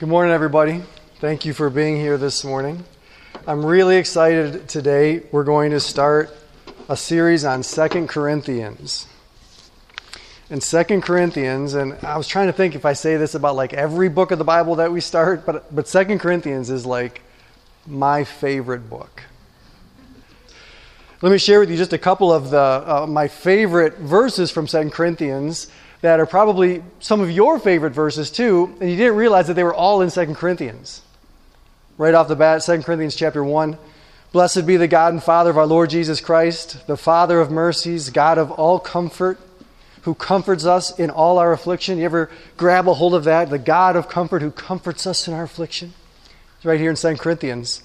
Good morning, everybody. Thank you for being here this morning. I'm really excited today. We're going to start a series on Second Corinthians. In Second Corinthians, and I was trying to think if I say this about like every book of the Bible that we start, but but Second Corinthians is like my favorite book. Let me share with you just a couple of the uh, my favorite verses from Second Corinthians that are probably some of your favorite verses too, and you didn't realize that they were all in 2 Corinthians. Right off the bat, 2 Corinthians chapter 1. Blessed be the God and Father of our Lord Jesus Christ, the Father of mercies, God of all comfort, who comforts us in all our affliction. You ever grab a hold of that? The God of comfort who comforts us in our affliction. It's right here in 2 Corinthians.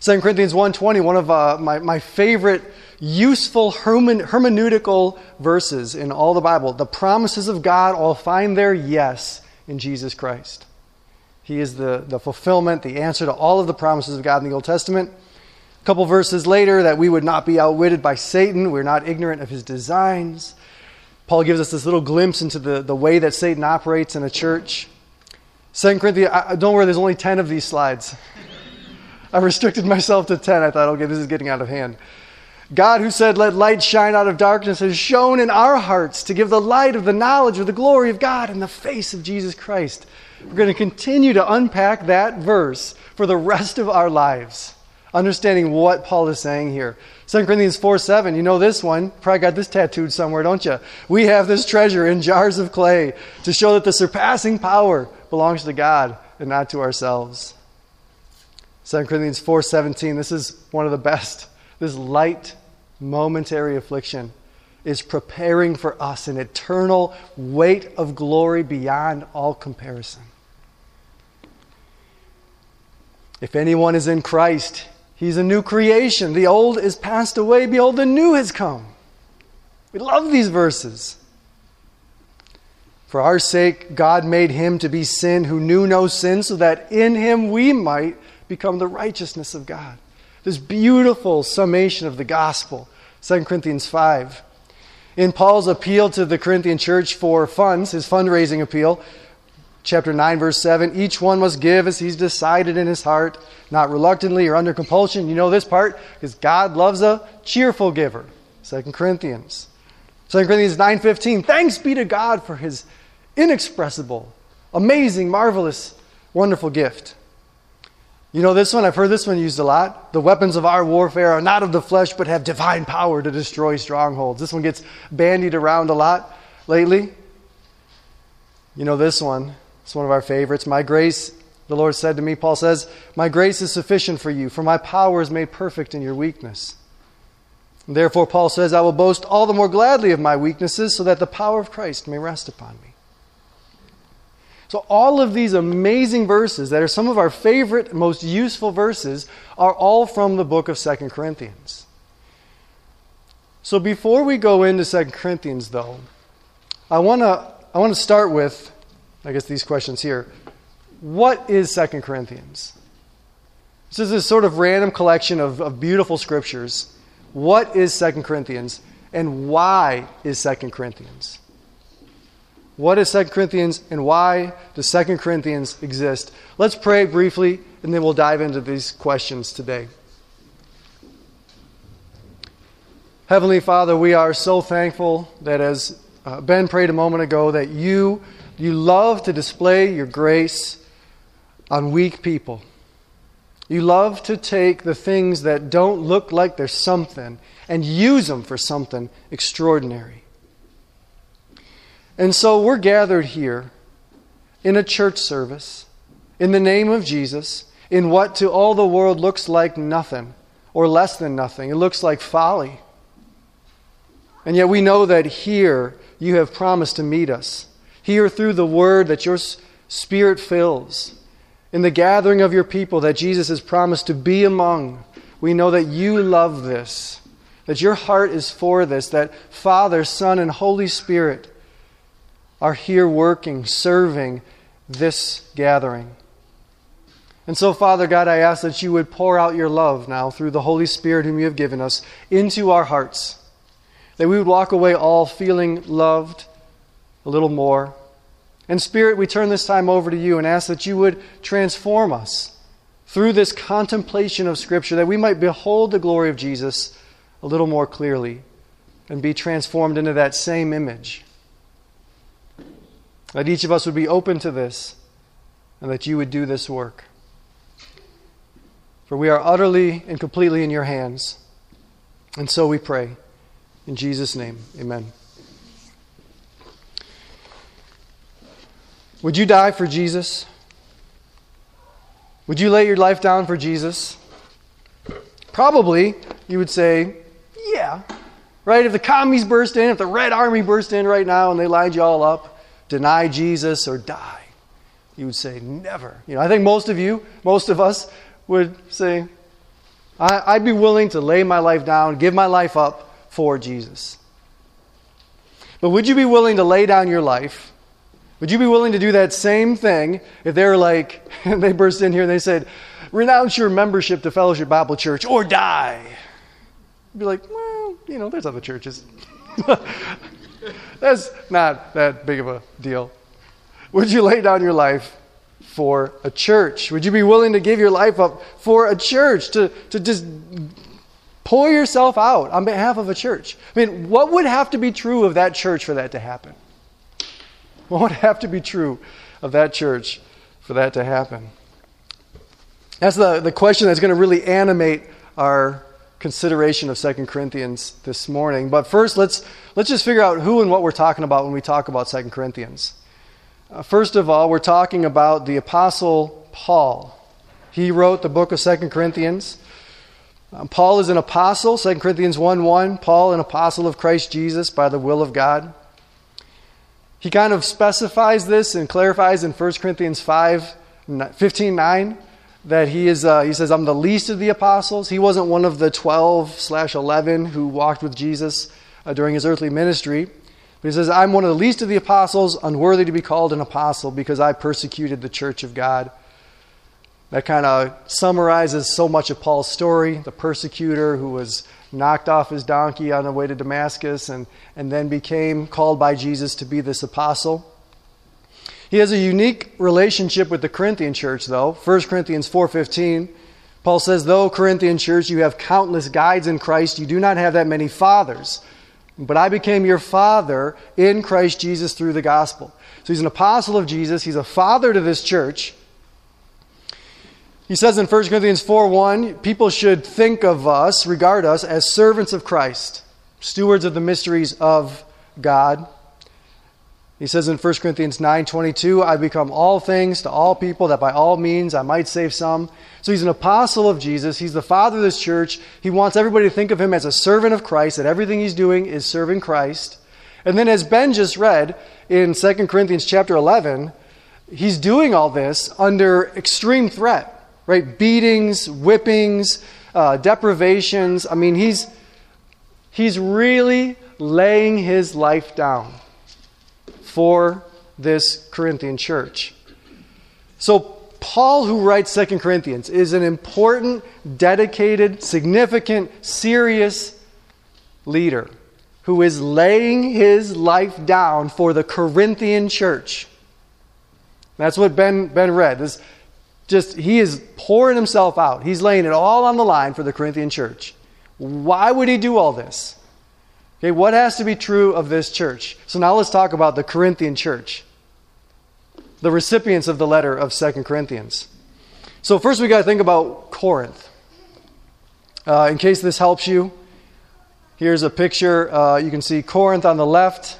2 Corinthians 1.20, one of uh, my, my favorite useful hermeneutical verses in all the Bible. The promises of God all find their yes in Jesus Christ. He is the, the fulfillment, the answer to all of the promises of God in the Old Testament. A couple verses later, that we would not be outwitted by Satan. We're not ignorant of his designs. Paul gives us this little glimpse into the, the way that Satan operates in a church. Second Corinthians, I, don't worry, there's only 10 of these slides. I restricted myself to 10. I thought, okay, this is getting out of hand. God, who said, Let light shine out of darkness, has shone in our hearts to give the light of the knowledge of the glory of God in the face of Jesus Christ. We're going to continue to unpack that verse for the rest of our lives, understanding what Paul is saying here. 2 Corinthians 4 7, you know this one. Probably got this tattooed somewhere, don't you? We have this treasure in jars of clay to show that the surpassing power belongs to God and not to ourselves. 2 Corinthians 4:17 this is one of the best this light momentary affliction is preparing for us an eternal weight of glory beyond all comparison. If anyone is in Christ, he's a new creation. The old is passed away. Behold, the new has come. We love these verses. For our sake, God made him to be sin who knew no sin, so that in him we might become the righteousness of God. This beautiful summation of the gospel, 2 Corinthians 5. In Paul's appeal to the Corinthian church for funds, his fundraising appeal, chapter 9, verse 7, each one must give as he's decided in his heart, not reluctantly or under compulsion. You know this part? Because God loves a cheerful giver. 2 Corinthians. 2 Corinthians 9:15 Thanks be to God for his inexpressible, amazing, marvelous, wonderful gift. You know this one? I've heard this one used a lot. The weapons of our warfare are not of the flesh, but have divine power to destroy strongholds. This one gets bandied around a lot lately. You know this one? It's one of our favorites. My grace, the Lord said to me, Paul says, My grace is sufficient for you, for my power is made perfect in your weakness. And therefore, Paul says, I will boast all the more gladly of my weaknesses, so that the power of Christ may rest upon me. So, all of these amazing verses that are some of our favorite, most useful verses are all from the book of Second Corinthians. So, before we go into Second Corinthians, though, I want to I want to start with, I guess, these questions here. What is Second Corinthians? This is a sort of random collection of, of beautiful scriptures. What is Second Corinthians? And why is Second Corinthians? What is 2 Corinthians and why does 2 Corinthians exist? Let's pray briefly and then we'll dive into these questions today. Heavenly Father, we are so thankful that as uh, Ben prayed a moment ago that you you love to display your grace on weak people. You love to take the things that don't look like they're something and use them for something extraordinary. And so we're gathered here in a church service in the name of Jesus in what to all the world looks like nothing or less than nothing. It looks like folly. And yet we know that here you have promised to meet us. Here through the word that your spirit fills. In the gathering of your people that Jesus has promised to be among. We know that you love this. That your heart is for this. That Father, Son, and Holy Spirit are here working, serving this gathering. And so, Father God, I ask that you would pour out your love now through the Holy Spirit whom you have given us into our hearts. That we would walk away all feeling loved a little more And Spirit, we turn this time over to you and ask that you would transform us through this contemplation of Scripture, that we might behold the glory of Jesus a little more clearly and be transformed into that same image. That each of us would be open to this and that you would do this work. For we are utterly and completely in your hands. And so we pray. In Jesus' name, amen. Would you die for Jesus? Would you lay your life down for Jesus? Probably you would say, yeah. Right? If the commies burst in, if the Red Army burst in right now and they lined you all up, deny Jesus or die, you would say, never. You know, I think most of you, most of us, would say, I'd be willing to lay my life down, give my life up for Jesus. But would you be willing to lay down your life? Would you be willing to do that same thing if they were like, and they burst in here and they said, renounce your membership to Fellowship Bible Church or die? You'd be like, well, you know, there's other churches. That's not that big of a deal. Would you lay down your life for a church? Would you be willing to give your life up for a church, to, to just pour yourself out on behalf of a church? I mean, what would have to be true of that church for that to happen? What would have to be true of that church for that to happen? That's the, the question that's going to really animate our consideration of 2 Corinthians this morning. But first, let's, let's just figure out who and what we're talking about when we talk about 2 Corinthians. Uh, first of all, we're talking about the Apostle Paul. He wrote the book of 2 Corinthians. Um, Paul is an apostle, 2 Corinthians 1 1. Paul, an apostle of Christ Jesus by the will of God. He kind of specifies this and clarifies in 1 Corinthians 5 15 9 that he is uh, he says i'm the least of the apostles. He wasn't one of the 12 slash 11 who walked with jesus uh, during his earthly ministry. But he says i'm one of the least of the apostles unworthy to be called an apostle because i persecuted the church of god. That kind of summarizes so much of paul's story. The persecutor who was knocked off his donkey on the way to damascus and, and then became called by jesus to be this apostle he has a unique relationship with the Corinthian church, though. 1 Corinthians 4.15, Paul says, Though, Corinthian church, you have countless guides in Christ, you do not have that many fathers. But I became your father in Christ Jesus through the gospel. So he's an apostle of Jesus. He's a father to this church. He says in 1 Corinthians 4 1, people should think of us, regard us, as servants of Christ, stewards of the mysteries of God. He says in 1 Corinthians 9:22, "I become all things to all people that by all means I might save some." So he's an apostle of Jesus. He's the father of this church. He wants everybody to think of him as a servant of Christ, that everything he's doing is serving Christ. And then as Ben just read in 2 Corinthians chapter 11, he's doing all this under extreme threat, right? Beatings, whippings, uh, deprivations. I mean, he's he's really laying his life down for this Corinthian church. So, Paul, who writes Second Corinthians, is an important, dedicated, significant, serious leader who is laying his life down for the Corinthian church. That's what Ben, ben read. This just he is pouring himself out. He's laying it all on the line for the Corinthian church. Why would he do all this? Okay, what has to be true of this church? So now let's talk about the Corinthian church, the recipients of the letter of Second Corinthians. So first we got to think about Corinth. Uh, in case this helps you, here's a picture. Uh, you can see Corinth on the left,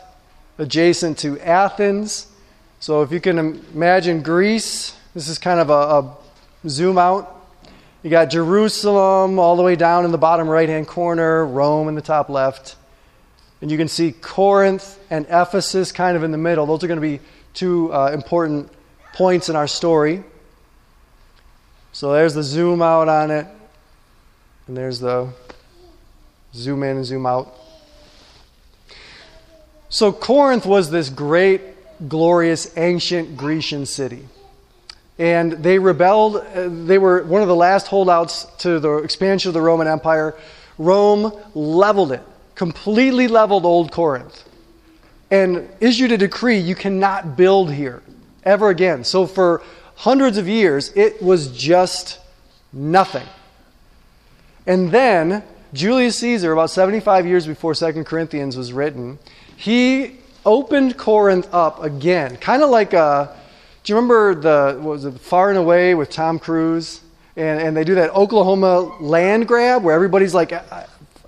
adjacent to Athens. So if you can imagine Greece, this is kind of a, a zoom out. You got Jerusalem all the way down in the bottom right hand corner, Rome in the top left. And you can see Corinth and Ephesus kind of in the middle. Those are going to be two uh, important points in our story. So there's the zoom out on it, and there's the zoom in and zoom out. So Corinth was this great, glorious, ancient Grecian city. And they rebelled. Uh, they were one of the last holdouts to the expansion of the Roman Empire. Rome leveled it completely leveled Old Corinth. and issued a decree you cannot build here ever again. So for hundreds of years, it was just nothing. And then Julius Caesar, about 75 years before 2 Corinthians was written, he opened Corinth up again, kind of like a. Do you remember the was it Far and Away with Tom Cruise? And, and they do that Oklahoma land grab where everybody's like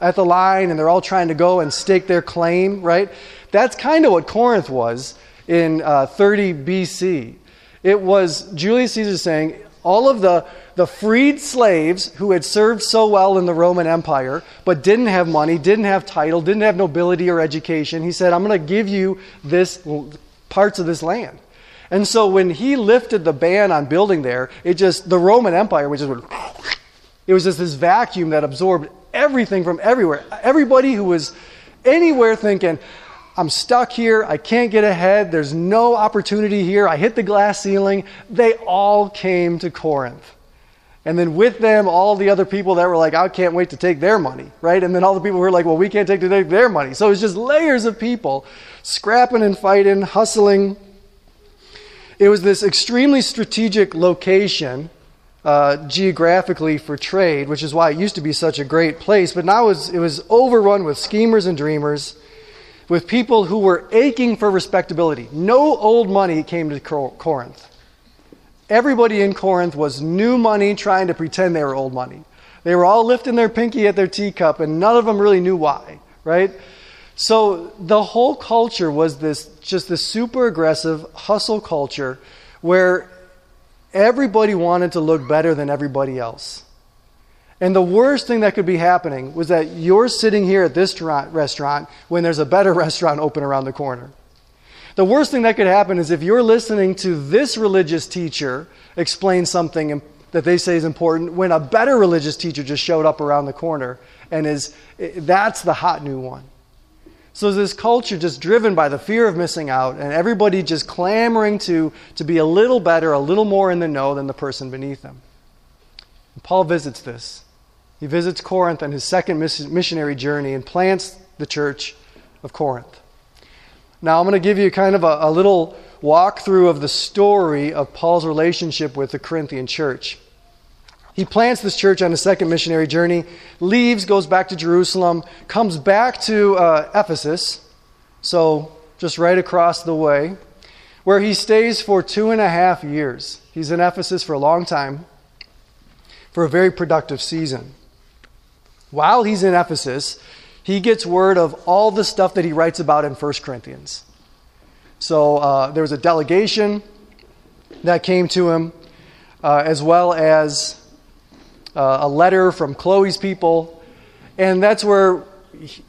at the line and they're all trying to go and stake their claim, right? That's kind of what Corinth was in uh, 30 BC. It was Julius Caesar saying, all of the, the freed slaves who had served so well in the Roman Empire, but didn't have money, didn't have title, didn't have nobility or education, he said, I'm going to give you this parts of this land. And so when he lifted the ban on building there, it just, the Roman Empire, which is, it was just this vacuum that absorbed everything from everywhere. Everybody who was anywhere thinking, I'm stuck here. I can't get ahead. There's no opportunity here. I hit the glass ceiling. They all came to Corinth. And then with them, all the other people that were like, I can't wait to take their money, right? And then all the people who were like, well, we can't take their money. So it's just layers of people scrapping and fighting, hustling. It was this extremely strategic location uh, geographically for trade, which is why it used to be such a great place. But now it was, it was overrun with schemers and dreamers with people who were aching for respectability. No old money came to Corinth. Everybody in Corinth was new money trying to pretend they were old money. They were all lifting their pinky at their teacup, and none of them really knew why, right? So the whole culture was this just this super aggressive hustle culture where everybody wanted to look better than everybody else. And the worst thing that could be happening was that you're sitting here at this restaurant when there's a better restaurant open around the corner. The worst thing that could happen is if you're listening to this religious teacher explain something that they say is important when a better religious teacher just showed up around the corner and is that's the hot new one. So this culture just driven by the fear of missing out and everybody just clamoring to, to be a little better, a little more in the know than the person beneath them. And Paul visits this. He visits Corinth on his second missionary journey and plants the church of Corinth. Now, I'm going to give you kind of a, a little walkthrough of the story of Paul's relationship with the Corinthian church. He plants this church on his second missionary journey, leaves, goes back to Jerusalem, comes back to uh, Ephesus, so just right across the way, where he stays for two and a half years. He's in Ephesus for a long time, for a very productive season while he's in Ephesus, he gets word of all the stuff that he writes about in 1 Corinthians. So uh, there was a delegation that came to him, uh, as well as uh, a letter from Chloe's people. And that's where he,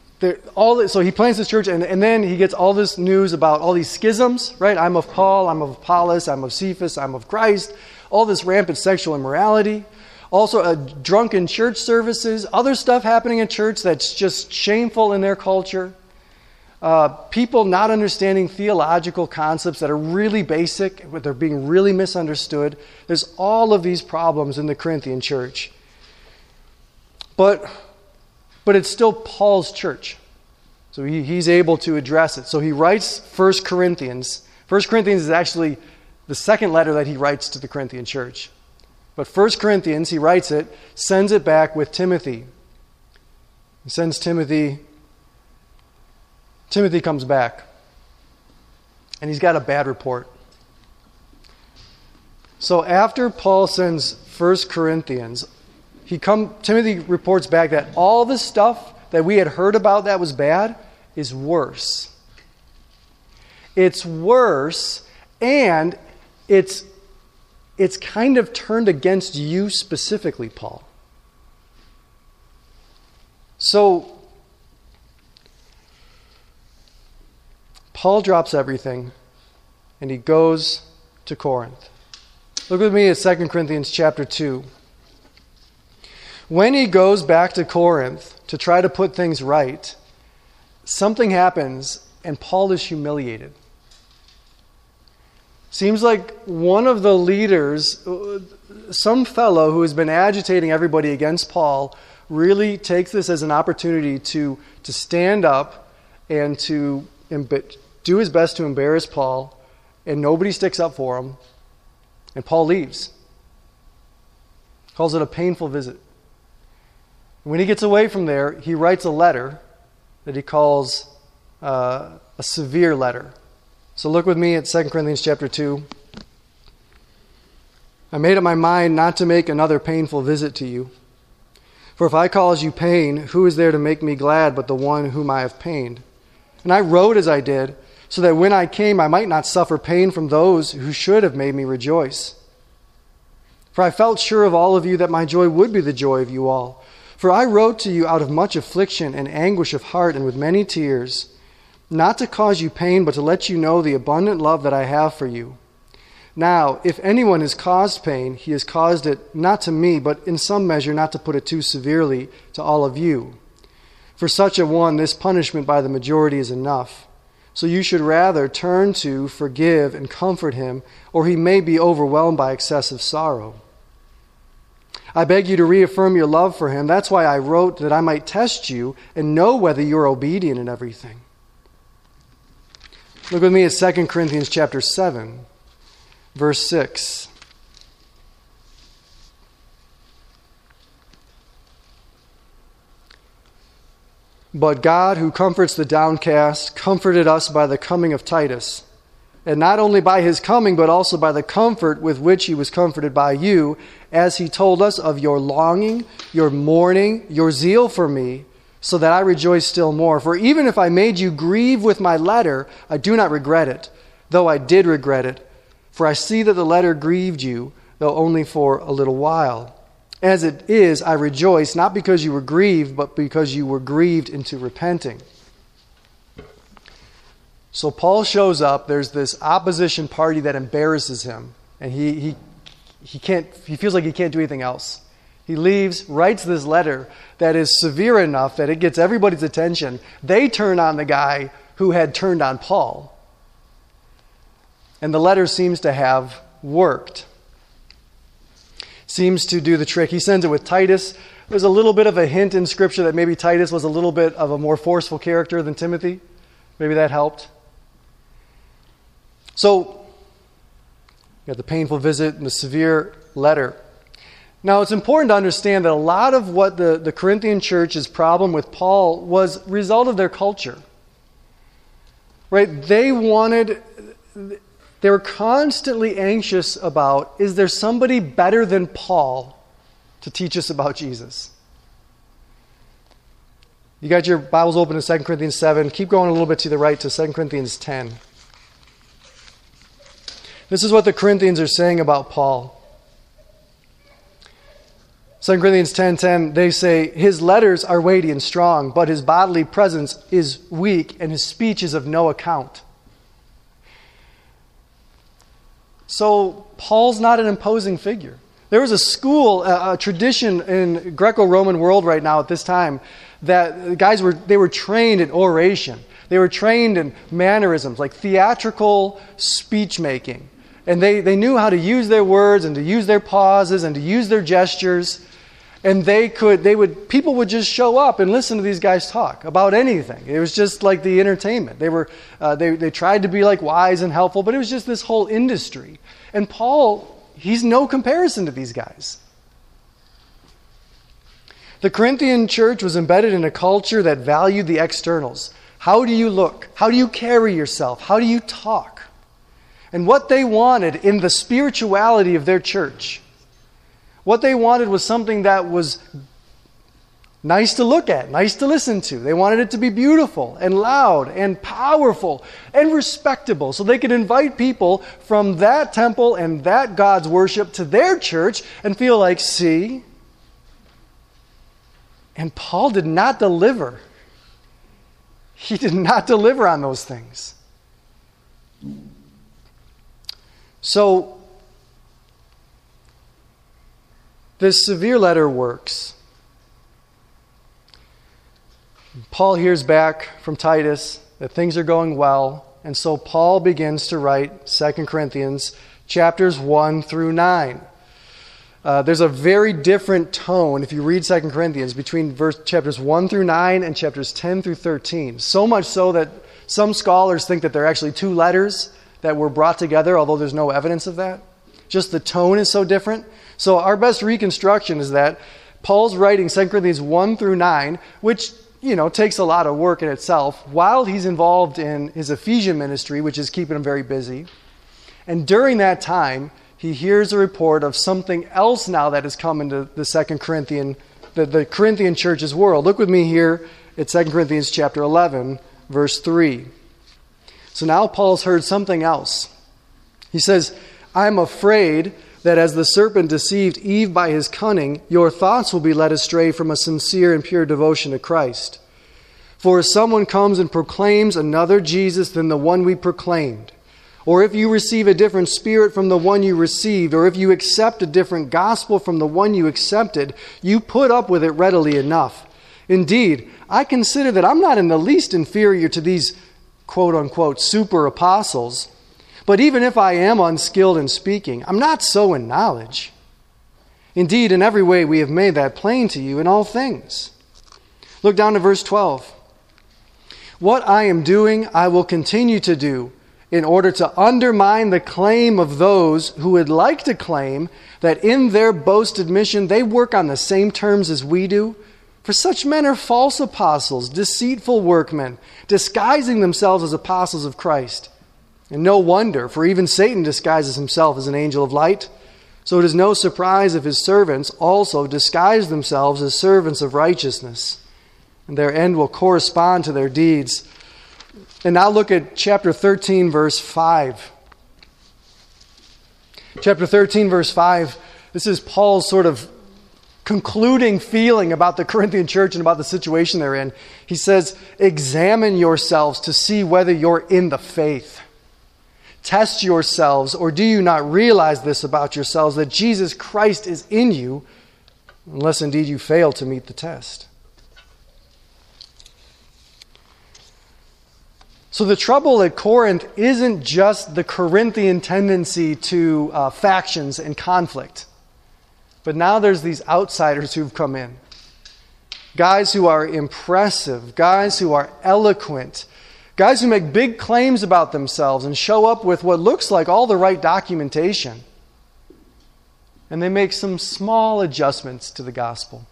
all this, so he plants this church, and, and then he gets all this news about all these schisms, right? I'm of Paul, I'm of Apollos, I'm of Cephas, I'm of Christ, all this rampant sexual immorality also uh, drunken church services, other stuff happening in church that's just shameful in their culture. Uh, people not understanding theological concepts that are really basic, but they're being really misunderstood. There's all of these problems in the Corinthian church. But, but it's still Paul's church. So he, he's able to address it. So he writes 1 Corinthians. 1 Corinthians is actually the second letter that he writes to the Corinthian church. But 1 Corinthians, he writes it, sends it back with Timothy. He sends Timothy. Timothy comes back. And he's got a bad report. So after Paul sends 1 Corinthians, he come, Timothy reports back that all the stuff that we had heard about that was bad is worse. It's worse, and it's it's kind of turned against you specifically, Paul. So, Paul drops everything and he goes to Corinth. Look with me at 2 Corinthians chapter 2. When he goes back to Corinth to try to put things right, something happens and Paul is humiliated. Seems like one of the leaders, some fellow who has been agitating everybody against Paul, really takes this as an opportunity to, to stand up and to do his best to embarrass Paul, and nobody sticks up for him, and Paul leaves. Calls it a painful visit. When he gets away from there, he writes a letter that he calls uh, a severe letter. So look with me at 2 Corinthians chapter 2. I made up my mind not to make another painful visit to you. For if I cause you pain, who is there to make me glad but the one whom I have pained? And I wrote as I did, so that when I came I might not suffer pain from those who should have made me rejoice. For I felt sure of all of you that my joy would be the joy of you all. For I wrote to you out of much affliction and anguish of heart and with many tears, not to cause you pain, but to let you know the abundant love that I have for you. Now, if anyone has caused pain, he has caused it not to me, but in some measure, not to put it too severely, to all of you. For such a one, this punishment by the majority is enough. So you should rather turn to, forgive, and comfort him, or he may be overwhelmed by excessive sorrow. I beg you to reaffirm your love for him. That's why I wrote that I might test you and know whether you're obedient in everything. Look with me at 2 Corinthians chapter 7, verse 6. But God, who comforts the downcast, comforted us by the coming of Titus and not only by his coming, but also by the comfort with which he was comforted by you, as he told us of your longing, your mourning, your zeal for me, so that I rejoice still more. For even if I made you grieve with my letter, I do not regret it, though I did regret it. For I see that the letter grieved you, though only for a little while. As it is, I rejoice, not because you were grieved, but because you were grieved into repenting. So Paul shows up. There's this opposition party that embarrasses him, and he, he, he, can't, he feels like he can't do anything else. He leaves, writes this letter that is severe enough that it gets everybody's attention. They turn on the guy who had turned on Paul. And the letter seems to have worked. Seems to do the trick. He sends it with Titus. There's a little bit of a hint in Scripture that maybe Titus was a little bit of a more forceful character than Timothy. Maybe that helped. So, you got the painful visit and the severe letter. Now, it's important to understand that a lot of what the, the Corinthian church's problem with Paul was result of their culture. Right? They wanted, they were constantly anxious about is there somebody better than Paul to teach us about Jesus? You got your Bibles open to 2 Corinthians 7. Keep going a little bit to the right to 2 Corinthians 10. This is what the Corinthians are saying about Paul. 2 Corinthians 10:10 they say his letters are weighty and strong but his bodily presence is weak and his speech is of no account. So Paul's not an imposing figure. There was a school, a, a tradition in Greco-Roman world right now at this time that guys were they were trained in oration. They were trained in mannerisms like theatrical speech making. And they, they knew how to use their words and to use their pauses and to use their gestures. And they could, they would, people would just show up and listen to these guys talk about anything. It was just like the entertainment. They were, uh, they, they tried to be like wise and helpful, but it was just this whole industry. And Paul, he's no comparison to these guys. The Corinthian church was embedded in a culture that valued the externals. How do you look? How do you carry yourself? How do you talk? And what they wanted in the spirituality of their church, what they wanted was something that was nice to look at, nice to listen to. They wanted it to be beautiful and loud and powerful and respectable so they could invite people from that temple and that God's worship to their church and feel like, see? And Paul did not deliver. He did not deliver on those things. So, this severe letter works. Paul hears back from Titus that things are going well, and so Paul begins to write 2 Corinthians chapters 1 through 9. Uh, there's a very different tone if you read 2 Corinthians between verse, chapters 1 through 9 and chapters 10 through 13. So much so that Some scholars think that they're actually two letters that were brought together, although there's no evidence of that. Just the tone is so different. So, our best reconstruction is that Paul's writing 2 Corinthians 1 through 9, which you know, takes a lot of work in itself while he's involved in his Ephesian ministry, which is keeping him very busy. And during that time, he hears a report of something else now that has come into the second Corinthian, the, the Corinthian church's world. Look with me here at 2 Corinthians chapter 11, verse 3. So now Paul's heard something else. He says, I'm afraid that as the serpent deceived Eve by his cunning, your thoughts will be led astray from a sincere and pure devotion to Christ. For if someone comes and proclaims another Jesus than the one we proclaimed, or if you receive a different spirit from the one you received, or if you accept a different gospel from the one you accepted, you put up with it readily enough. Indeed, I consider that I'm not in the least inferior to these quote unquote super apostles. But even if I am unskilled in speaking, I'm not so in knowledge. Indeed, in every way we have made that plain to you in all things. Look down to verse 12. What I am doing, I will continue to do in order to undermine the claim of those who would like to claim that in their boasted mission they work on the same terms as we do. For such men are false apostles, deceitful workmen, disguising themselves as apostles of Christ. And no wonder, for even Satan disguises himself as an angel of light. So it is no surprise if his servants also disguise themselves as servants of righteousness. And their end will correspond to their deeds. And now look at chapter 13, verse 5. Chapter 13, verse 5. This is Paul's sort of concluding feeling about the Corinthian church and about the situation they're in. He says, Examine yourselves to see whether you're in the faith. Test yourselves, or do you not realize this about yourselves that Jesus Christ is in you, unless indeed you fail to meet the test? So, the trouble at Corinth isn't just the Corinthian tendency to uh, factions and conflict, but now there's these outsiders who've come in. Guys who are impressive, guys who are eloquent, guys who make big claims about themselves and show up with what looks like all the right documentation. And they make some small adjustments to the gospel.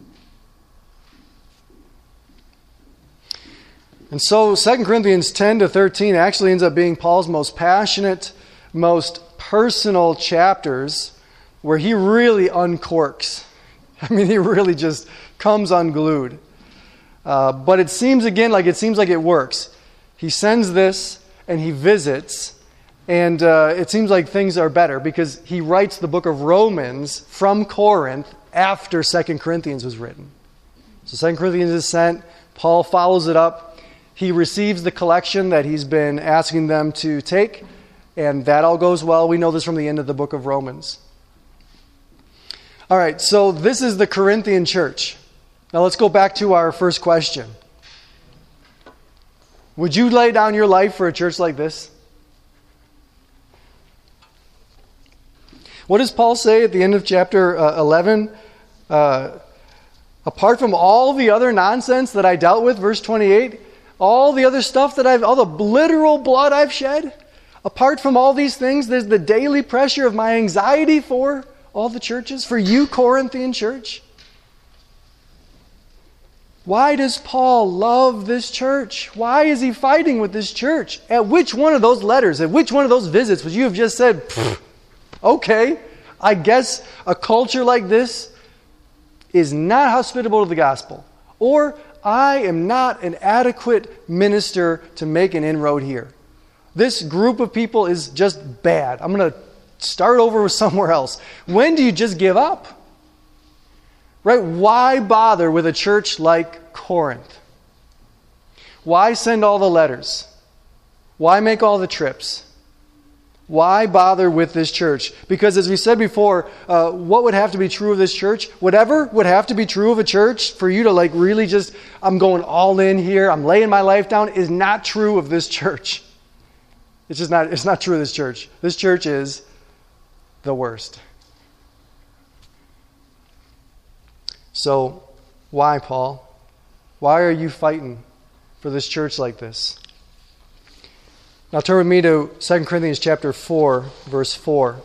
And so 2 Corinthians 10 to 13 actually ends up being Paul's most passionate, most personal chapters where he really uncorks. I mean, he really just comes unglued. Uh, but it seems again like it seems like it works. He sends this and he visits, and uh, it seems like things are better because he writes the book of Romans from Corinth after 2 Corinthians was written. So 2 Corinthians is sent, Paul follows it up he receives the collection that he's been asking them to take, and that all goes well. We know this from the end of the book of Romans. All right, so this is the Corinthian church. Now let's go back to our first question. Would you lay down your life for a church like this? What does Paul say at the end of chapter uh, 11? Uh, apart from all the other nonsense that I dealt with, verse 28, all the other stuff that I've, all the literal blood I've shed, apart from all these things, there's the daily pressure of my anxiety for all the churches, for you, Corinthian church. Why does Paul love this church? Why is he fighting with this church? At which one of those letters, at which one of those visits would you have just said, okay, I guess a culture like this is not hospitable to the gospel? Or I am not an adequate minister to make an inroad here. This group of people is just bad. I'm going to start over with somewhere else. When do you just give up? Right? Why bother with a church like Corinth? Why send all the letters? Why make all the trips? Why bother with this church? Because, as we said before, uh, what would have to be true of this church? Whatever would have to be true of a church for you to, like, really just, I'm going all in here, I'm laying my life down, is not true of this church. It's just not, it's not true of this church. This church is the worst. So, why, Paul? Why are you fighting for this church like this? Now turn with me to 2 Corinthians chapter 4, verse 4.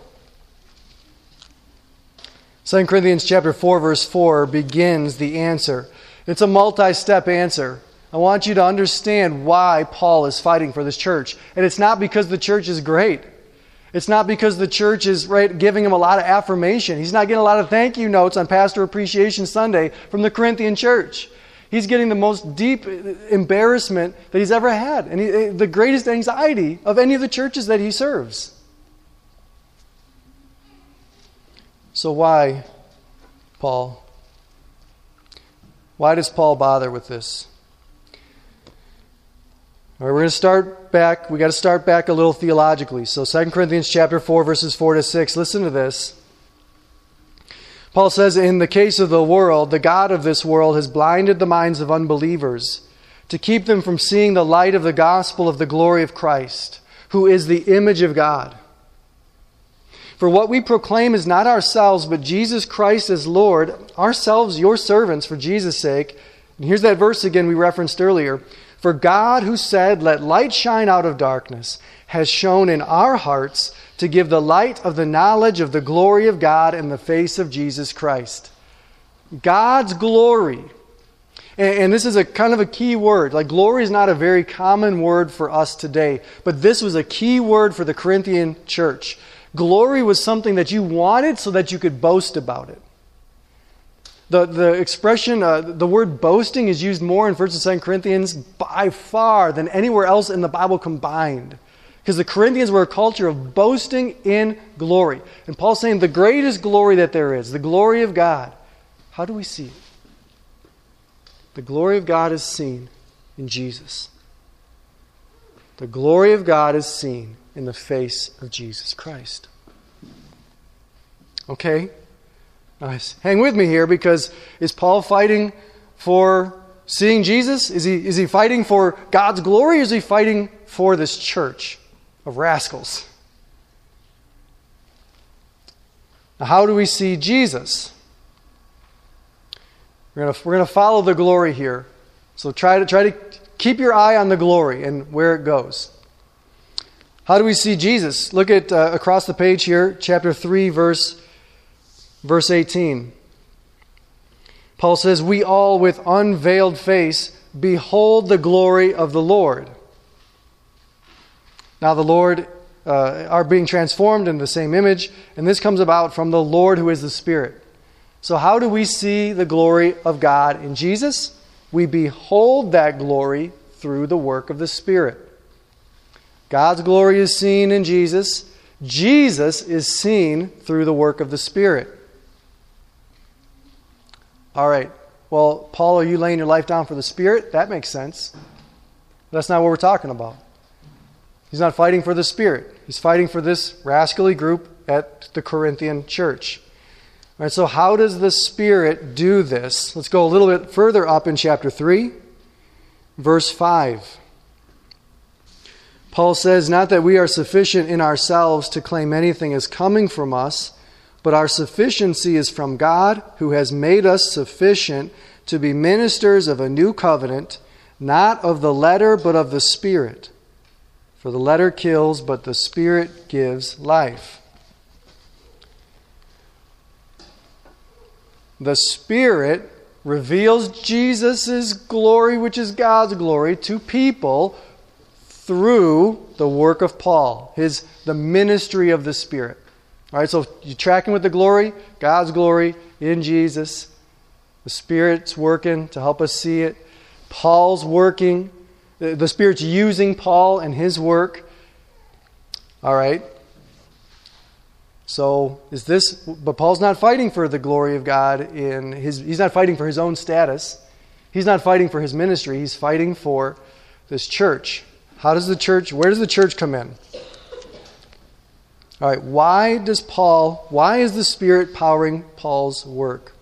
2 Corinthians chapter 4 verse 4 begins the answer. It's a multi-step answer. I want you to understand why Paul is fighting for this church. And it's not because the church is great. It's not because the church is right giving him a lot of affirmation. He's not getting a lot of thank you notes on Pastor Appreciation Sunday from the Corinthian church. He's getting the most deep embarrassment that he's ever had, and he, eh, the greatest anxiety of any of the churches that he serves. So, why, Paul? Why does Paul bother with this? All right, we're going to start back. We got to start back a little theologically. So 2 Corinthians chapter 4 verses 4 to 6. Listen to this. Paul says, In the case of the world, the God of this world has blinded the minds of unbelievers to keep them from seeing the light of the gospel of the glory of Christ, who is the image of God. For what we proclaim is not ourselves, but Jesus Christ as Lord, ourselves your servants for Jesus' sake. And here's that verse again we referenced earlier. For God, who said, Let light shine out of darkness, has shone in our hearts to give the light of the knowledge of the glory of God in the face of Jesus Christ. God's glory. And, this is a kind of a key word. Like, glory is not a very common word for us today, but this was a key word for the Corinthian church. Glory was something that you wanted so that you could boast about it. The, the expression, uh, the word boasting is used more in 1st and 2nd Corinthians by far than anywhere else in the Bible combined. Because the Corinthians were a culture of boasting in glory. And Paul's saying the greatest glory that there is, the glory of God, how do we see it? The glory of God is seen in Jesus. The glory of God is seen in the face of Jesus Christ. Okay? Nice. Hang with me here because is Paul fighting for seeing Jesus? Is he, is he fighting for God's glory or is he fighting for this church? of rascals. Now, how do we see Jesus? We're going we're gonna follow the glory here. So try to, try to keep your eye on the glory and where it goes. How do we see Jesus? Look at uh, across the page here, chapter 3, verse, verse 18. Paul says, We all with unveiled face behold the glory of the Lord. Now, the Lord uh, are being transformed in the same image, and this comes about from the Lord who is the Spirit. So, how do we see the glory of God in Jesus? We behold that glory through the work of the Spirit. God's glory is seen in Jesus. Jesus is seen through the work of the Spirit. All right. Well, Paul, are you laying your life down for the Spirit? That makes sense. That's not what we're talking about. He's not fighting for the Spirit. He's fighting for this rascally group at the Corinthian church. All right, so how does the Spirit do this? Let's go a little bit further up in chapter 3, verse 5. Paul says, Not that we are sufficient in ourselves to claim anything as coming from us, but our sufficiency is from God, who has made us sufficient to be ministers of a new covenant, not of the letter, but of the Spirit. For the letter kills, but the Spirit gives life. The Spirit reveals Jesus' glory, which is God's glory, to people through the work of Paul, his the ministry of the Spirit. All right, so you're tracking with the glory, God's glory in Jesus. The Spirit's working to help us see it. Paul's working the Spirit's using Paul and his work. All right. So is this but Paul's not fighting for the glory of God in his he's not fighting for his own status. He's not fighting for his ministry. He's fighting for this church. How does the church where does the church come in? All right, why does Paul why is the Spirit powering Paul's work?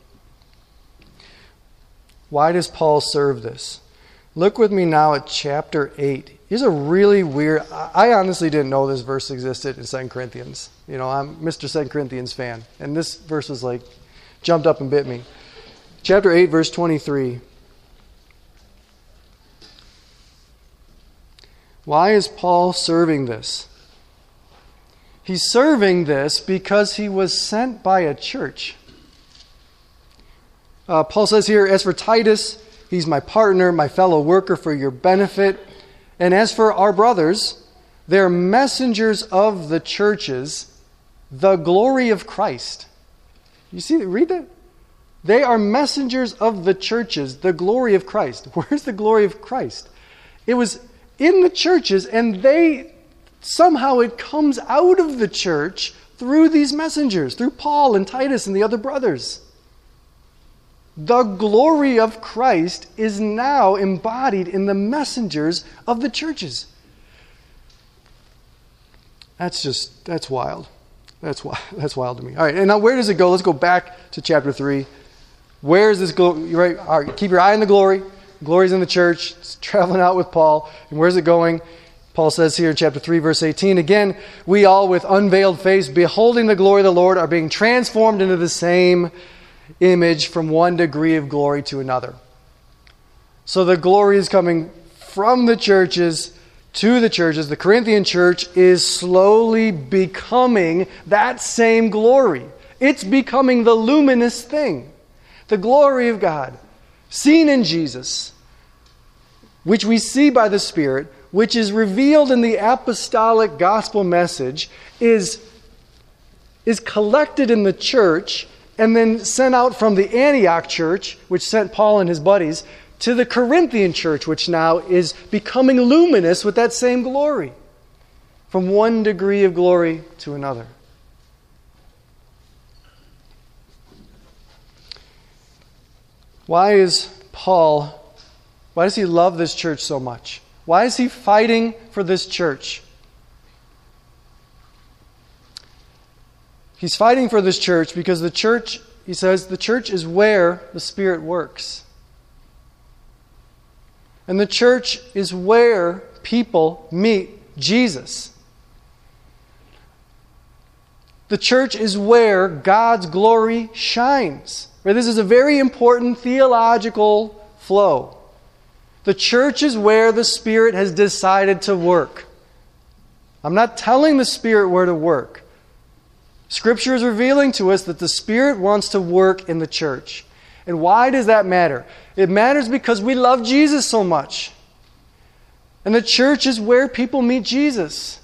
Why does Paul serve this? Look with me now at chapter 8. Here's a really weird. I honestly didn't know this verse existed in 2 Corinthians. You know, I'm Mr. 2 Corinthians fan. And this verse was like, jumped up and bit me. Chapter 8, verse 23. Why is Paul serving this? He's serving this because he was sent by a church. Uh, Paul says here, as for Titus, he's my partner, my fellow worker for your benefit. And as for our brothers, they're messengers of the churches, the glory of Christ. You see, read that? They are messengers of the churches, the glory of Christ. Where's the glory of Christ? It was in the churches, and they somehow it comes out of the church through these messengers, through Paul and Titus and the other brothers. The glory of Christ is now embodied in the messengers of the churches. That's just, that's wild. That's wild, that's wild to me. All right, and now where does it go? Let's go back to chapter 3. Where is this glory? Right, all right, keep your eye on the glory. Glory's in the church. It's traveling out with Paul. And where's it going? Paul says here in chapter 3, verse 18 again, we all with unveiled face, beholding the glory of the Lord, are being transformed into the same image from one degree of glory to another. So the glory is coming from the churches to the churches. The Corinthian church is slowly becoming that same glory. It's becoming the luminous thing, the glory of God, seen in Jesus, which we see by the Spirit which is revealed in the apostolic gospel message, is, is collected in the church and then sent out from the Antioch church, which sent Paul and his buddies, to the Corinthian church, which now is becoming luminous with that same glory, from one degree of glory to another. Why is Paul, why does he love this church so much? Why is he fighting for this church? He's fighting for this church because the church, he says, the church is where the Spirit works. And the church is where people meet Jesus. The church is where God's glory shines. This is a very important theological flow. The church is where the Spirit has decided to work. I'm not telling the Spirit where to work. Scripture is revealing to us that the Spirit wants to work in the church. And why does that matter? It matters because we love Jesus so much. And the church is where people meet Jesus.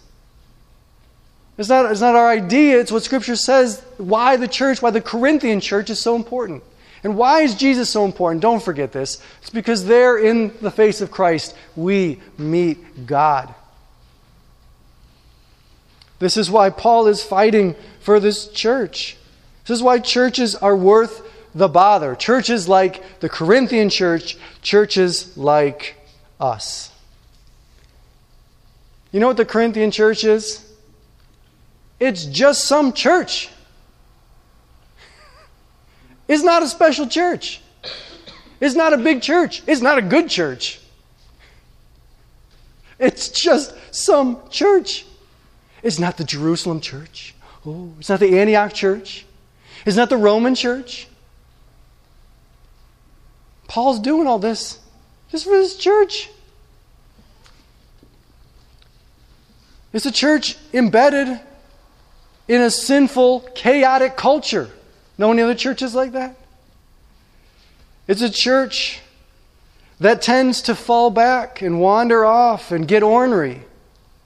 It's not, it's not our idea, it's what Scripture says why the church, why the Corinthian church is so important. And why is Jesus so important? Don't forget this. It's because there in the face of Christ, we meet God. This is why Paul is fighting for this church. This is why churches are worth the bother. Churches like the Corinthian church, churches like us. You know what the Corinthian church is? It's just some church. It's not a special church. It's not a big church. It's not a good church. It's just some church. It's not the Jerusalem church. Oh, it's not the Antioch church. It's not the Roman church. Paul's doing all this just for this church. It's a church embedded in a sinful, chaotic culture. Know any other churches like that? It's a church that tends to fall back and wander off and get ornery.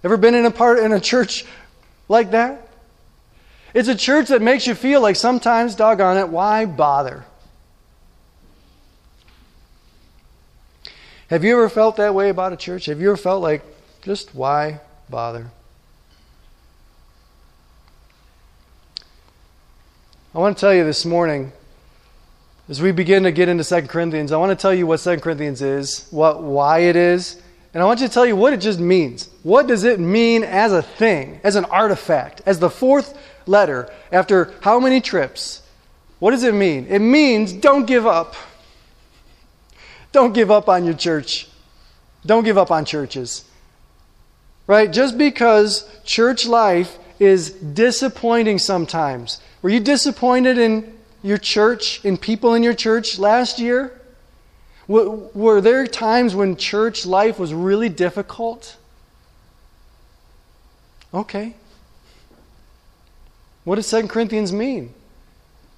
Ever been in a part in a church like that? It's a church that makes you feel like sometimes, doggone it, why bother? Have you ever felt that way about a church? Have you ever felt like, just why bother? I want to tell you this morning, as we begin to get into 2 Corinthians, I want to tell you what 2 Corinthians is, what why it is, and I want you to tell you what it just means. What does it mean as a thing, as an artifact, as the fourth letter after how many trips? What does it mean? It means don't give up. Don't give up on your church. Don't give up on churches. Right? Just because church life is disappointing sometimes were you disappointed in your church, in people in your church last year? Were there times when church life was really difficult? Okay. What does 2 Corinthians mean?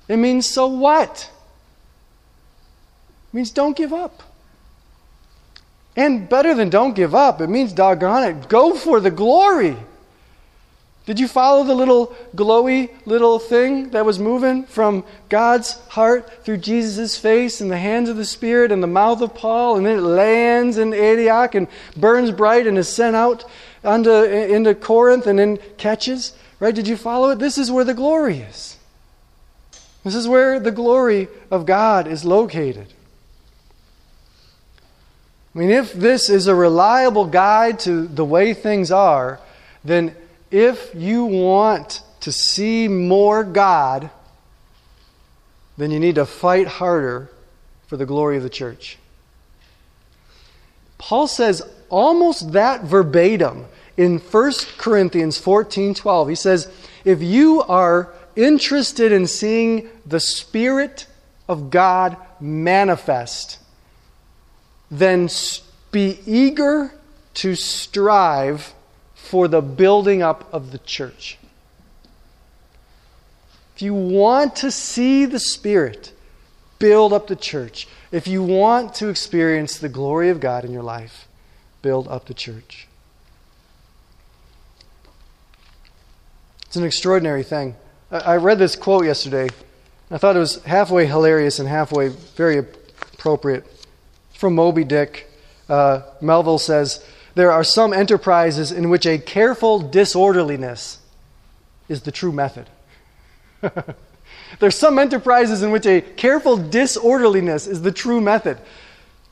It means so what? It means don't give up. And better than don't give up, it means doggone it, go for the glory. Did you follow the little glowy little thing that was moving from God's heart through Jesus' face and the hands of the Spirit and the mouth of Paul, and then it lands in Antioch and burns bright and is sent out onto, into Corinth and then catches? Right? Did you follow it? This is where the glory is. This is where the glory of God is located. I mean, if this is a reliable guide to the way things are, then if you want to see more God, then you need to fight harder for the glory of the church. Paul says almost that verbatim in 1 Corinthians 14 12. He says, If you are interested in seeing the Spirit of God manifest, then be eager to strive for the building up of the church. If you want to see the Spirit build up the church, if you want to experience the glory of God in your life, build up the church. It's an extraordinary thing. I read this quote yesterday. I thought it was halfway hilarious and halfway very appropriate. From Moby Dick. Uh, Melville says, there are some enterprises in which a careful disorderliness is the true method. There's some enterprises in which a careful disorderliness is the true method.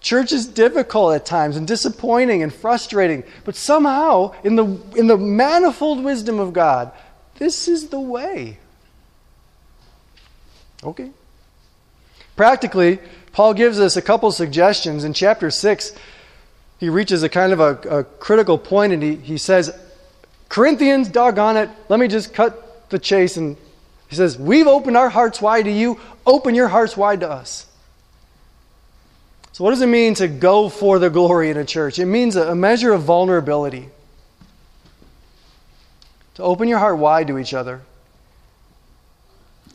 Church is difficult at times and disappointing and frustrating, but somehow, in the, in the manifold wisdom of God, this is the way. Okay. Practically, Paul gives us a couple suggestions in chapter 6 he reaches a kind of a, a critical point and he, he says, Corinthians, doggone it, let me just cut the chase. And he says, We've opened our hearts wide to you, open your hearts wide to us. So, what does it mean to go for the glory in a church? It means a measure of vulnerability. To open your heart wide to each other.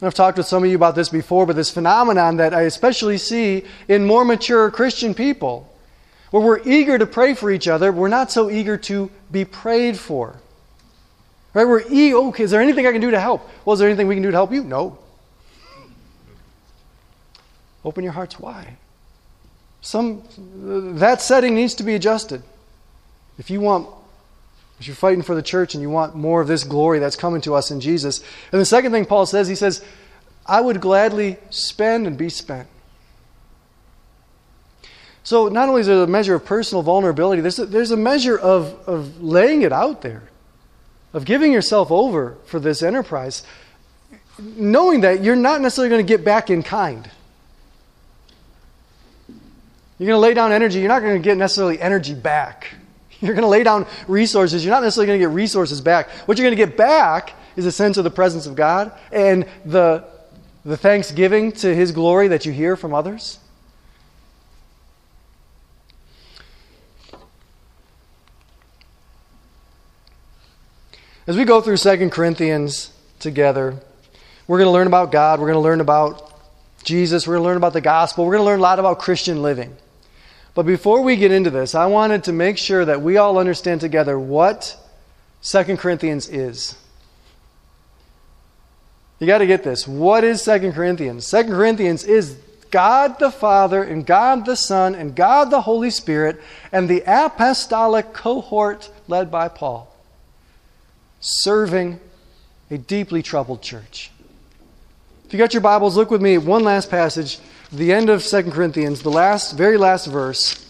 I've talked with some of you about this before, but this phenomenon that I especially see in more mature Christian people where we're eager to pray for each other, we're not so eager to be prayed for. Right? We're eager, okay, is there anything I can do to help? Well, is there anything we can do to help you? No. Open your hearts wide. Some that setting needs to be adjusted. If you want if you're fighting for the church and you want more of this glory that's coming to us in Jesus. And the second thing Paul says, he says, I would gladly spend and be spent. So not only is there a measure of personal vulnerability, there's a, there's a measure of, of laying it out there, of giving yourself over for this enterprise, knowing that you're not necessarily going to get back in kind. You're going to lay down energy, you're not going to get necessarily energy back. You're going to lay down resources, you're not necessarily going to get resources back. What you're going to get back is a sense of the presence of God and the, the thanksgiving to His glory that you hear from others. As we go through 2 Corinthians together, we're going to learn about God, we're going to learn about Jesus, we're going to learn about the gospel, we're going to learn a lot about Christian living. But before we get into this, I wanted to make sure that we all understand together what 2 Corinthians is. You got to get this. What is 2 Corinthians? 2 Corinthians is God the Father and God the Son and God the Holy Spirit and the apostolic cohort led by Paul serving a deeply troubled church. If you got your Bibles, look with me at one last passage, the end of 2 Corinthians, the last, very last verse.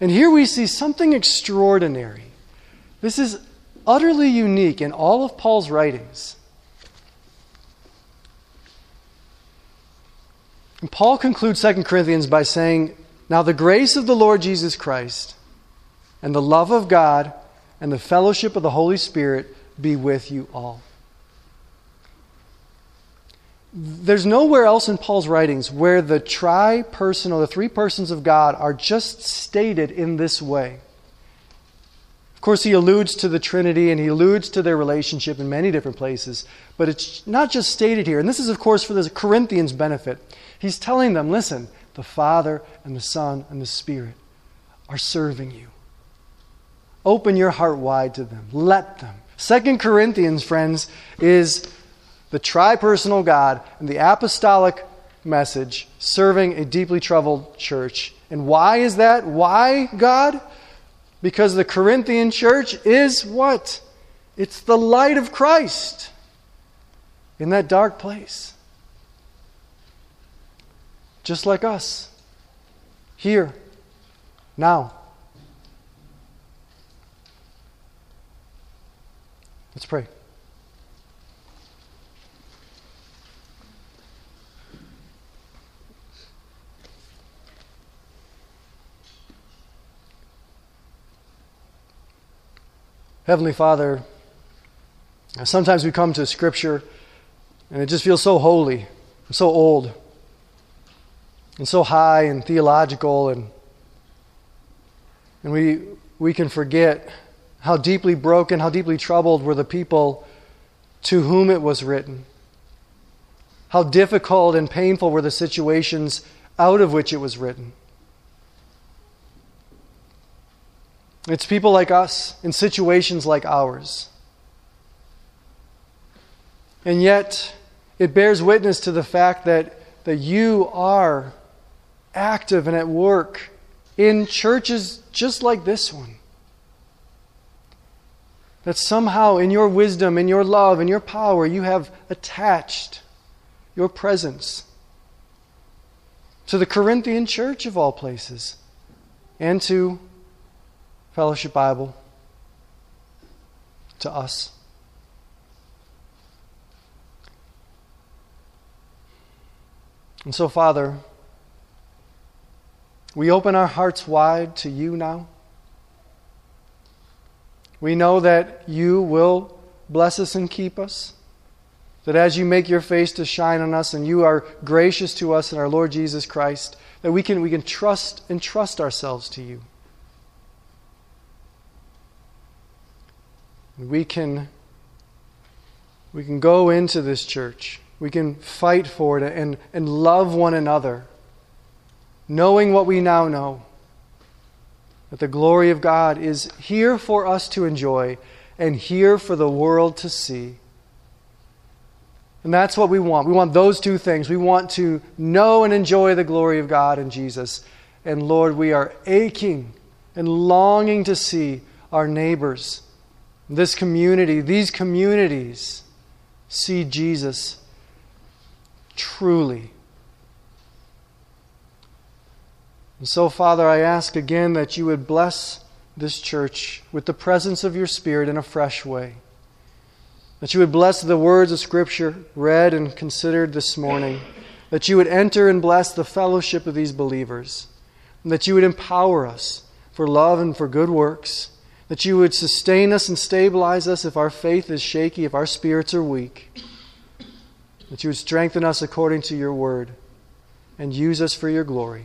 And here we see something extraordinary. This is utterly unique in all of Paul's writings. And Paul concludes 2 Corinthians by saying, Now the grace of the Lord Jesus Christ, and the love of God, and the fellowship of the Holy Spirit be with you all. There's nowhere else in Paul's writings where the tri personal, the three persons of God, are just stated in this way Of course, he alludes to the Trinity and he alludes to their relationship in many different places, but it's not just stated here. And this is, of course, for the Corinthians' benefit. He's telling them listen, the Father and the Son and the Spirit are serving you. Open your heart wide to them. Let them. Second Corinthians, friends, is the tripersonal God and the apostolic message serving a deeply troubled church. And why is that? Why, God? Because the Corinthian church is what? It's the light of Christ in that dark place. Just like us. Here. Now. Let's pray. Heavenly Father, sometimes we come to Scripture and it just feels so holy, so old, and so high and theological, and, and we, we can forget how deeply broken, how deeply troubled were the people to whom it was written. How difficult and painful were the situations out of which it was written. It's people like us in situations like ours. And yet, it bears witness to the fact that, that you are active and at work in churches just like this one. That somehow, in your wisdom, in your love, in your power, you have attached your presence to the Corinthian church of all places and to Fellowship Bible to us. And so, Father, we open our hearts wide to you now. We know that you will bless us and keep us. That as you make your face to shine on us and you are gracious to us in our Lord Jesus Christ, that we can, we can trust and trust ourselves to you. We can, we can go into this church. We can fight for it and, and love one another, knowing what we now know that the glory of God is here for us to enjoy and here for the world to see. And that's what we want. We want those two things. We want to know and enjoy the glory of God in Jesus. And Lord, we are aching and longing to see our neighbors this community, these communities, see Jesus truly. And so, Father, I ask again that you would bless this church with the presence of your Spirit in a fresh way. That you would bless the words of Scripture read and considered this morning. That you would enter and bless the fellowship of these believers. And that you would empower us for love and for good works that you would sustain us and stabilize us if our faith is shaky, if our spirits are weak. That you would strengthen us according to your word and use us for your glory.